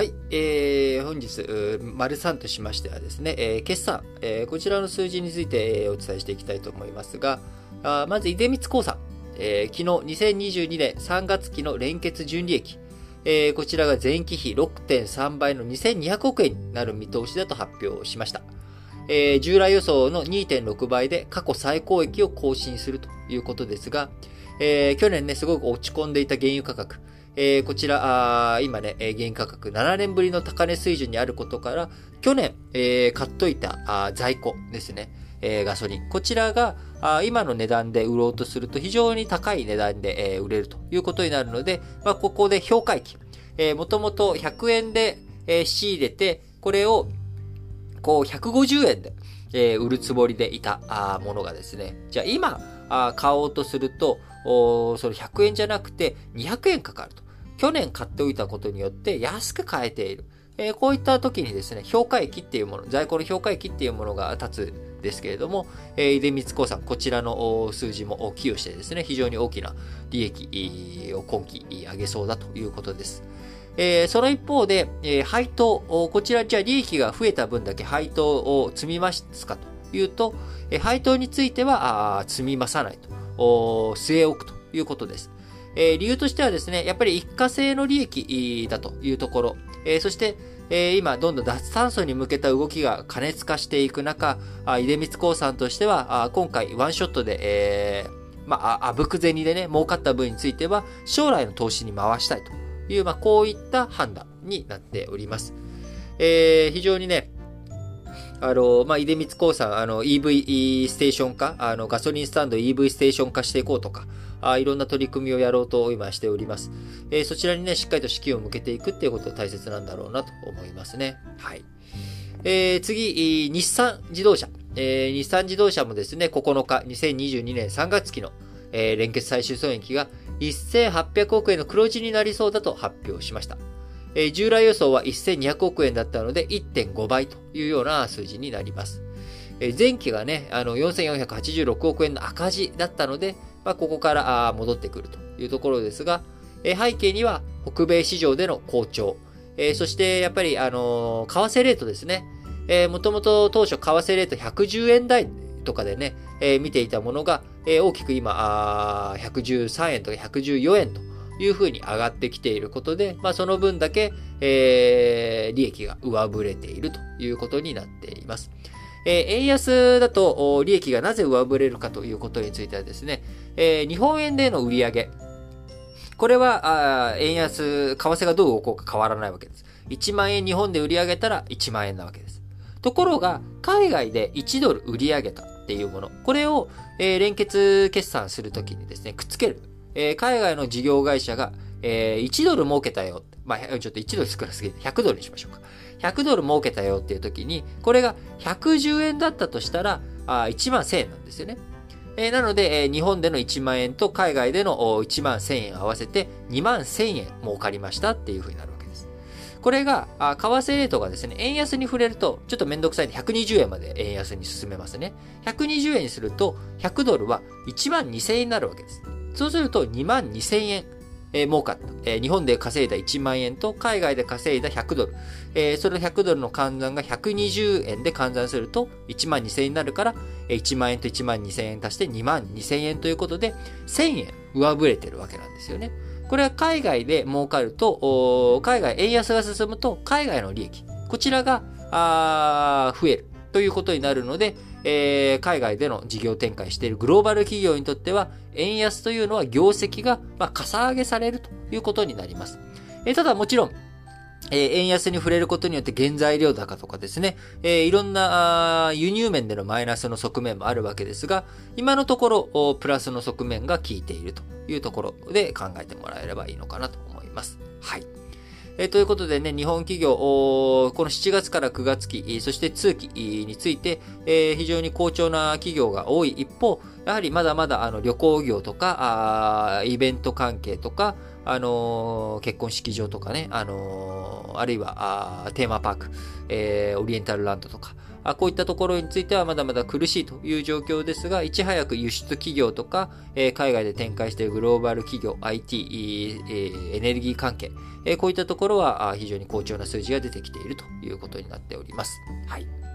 はい、えー、本日、丸3としましてはですね、えー、決算、えー、こちらの数字について、えー、お伝えしていきたいと思いますが、あまず、出光興産、えー、昨日2022年3月期の連結純利益、えー、こちらが前期比6.3倍の2200億円になる見通しだと発表しました。えー、従来予想の2.6倍で過去最高益を更新するということですが、えー、去年ね、すごく落ち込んでいた原油価格、えー、こちら、あ今ね、原価格7年ぶりの高値水準にあることから、去年、えー、買っといたあ在庫ですね、えー、ガソリン。こちらが、あ今の値段で売ろうとすると非常に高い値段で、えー、売れるということになるので、まあ、ここで評価益。もともと100円で、えー、仕入れて、これを、こう、150円で、えー、売るつもりでいたあものがですね、じゃあ今、あ買おうとすると、おそれ100円じゃなくて200円かかると。去年買っておいたことによって安く買えている。えー、こういった時にですね、評価益っていうもの、在庫の評価益っていうものが立つですけれども、えー、出光興産、こちらの数字も寄与してですね、非常に大きな利益を今期上げそうだということです。えー、その一方で、えー、配当、こちらじゃあ利益が増えた分だけ配当を積みますかというと、えー、配当については積み増さないと、据え置くということです。え、理由としてはですね、やっぱり一過性の利益だというところ、え、そして、え、今、どんどん脱炭素に向けた動きが加熱化していく中、あ出光興産としては、あ今回ワンショットで、え、まあ、あぶく銭でね、儲かった分については、将来の投資に回したいという、まあ、こういった判断になっております。えー、非常にね、あの、まあ、出光興産、あの、EV ステーション化、あの、ガソリンスタンド EV ステーション化していこうとか、あいろんな取り組みをやろうと今しております。えー、そちらにね、しっかりと資金を向けていくっていうことが大切なんだろうなと思いますね。はい。えー、次、日産自動車。えー、日産自動車もですね、9日、2022年3月期の、えー、連結最終損益が1800億円の黒字になりそうだと発表しました。え、従来予想は1200億円だったので1.5倍というような数字になります。え、前期がね、あの4486億円の赤字だったので、まあ、ここから戻ってくるというところですが、え背景には北米市場での好調、えそしてやっぱり、あの為替レートですね。えもともと当初為替レート110円台とかでね、え見ていたものが、え大きく今あ、113円とか114円というふうに上がってきていることで、まあ、その分だけ、えー、利益が上振れているということになっています。えー、円安だと利益がなぜ上振れるかということについてはですね、えー、日本円での売り上げ。これは、あ円安、為替がどう動こうか変わらないわけです。1万円日本で売り上げたら1万円なわけです。ところが、海外で1ドル売り上げたっていうもの。これを、えー、連結決算するときにですね、くっつける。えー、海外の事業会社が、えー、1ドル儲けたよ。まあ、ちょっと1ドル少なすぎて100ドルにしましょうか。100ドル儲けたよっていう時に、これが110円だったとしたら、あ1万1000円なんですよね。えー、なので、えー、日本での1万円と海外での1万1000円合わせて2万1000円儲かりましたっていう風になるわけです。これが、あ為替レートがですね、円安に触れると、ちょっとめんどくさいんで120円まで円安に進めますね。120円にすると、100ドルは1万2000円になるわけです。そうすると2万2000円えー、儲かった。えー、日本で稼いだ1万円と海外で稼いだ100ドル。えー、それの100ドルの換算が120円で換算すると1万2000円になるから、1万円と1万2000円足して2万2000円ということで、1000円上振れてるわけなんですよね。これは海外で儲かると、海外、円安が進むと海外の利益。こちらが、あ増えるということになるので、えー、海外での事業展開しているグローバル企業にとっては、円安というのは業績が、まあ、かさ上げされるということになります。えー、ただもちろん、えー、円安に触れることによって原材料高とかですね、えー、いろんな輸入面でのマイナスの側面もあるわけですが、今のところ、プラスの側面が効いているというところで考えてもらえればいいのかなと思います。はい。え、ということでね、日本企業、この7月から9月期、そして通期について、え、非常に好調な企業が多い一方、やはりまだまだあの旅行業とか、あイベント関係とか、あのー、結婚式場とかね、あのー、あるいはあテーマパーク、えー、オリエンタルランドとか、あこういったところについてはまだまだ苦しいという状況ですが、いち早く輸出企業とか、えー、海外で展開しているグローバル企業、IT、えー、エネルギー関係、えー、こういったところは非常に好調な数字が出てきているということになっております。はい。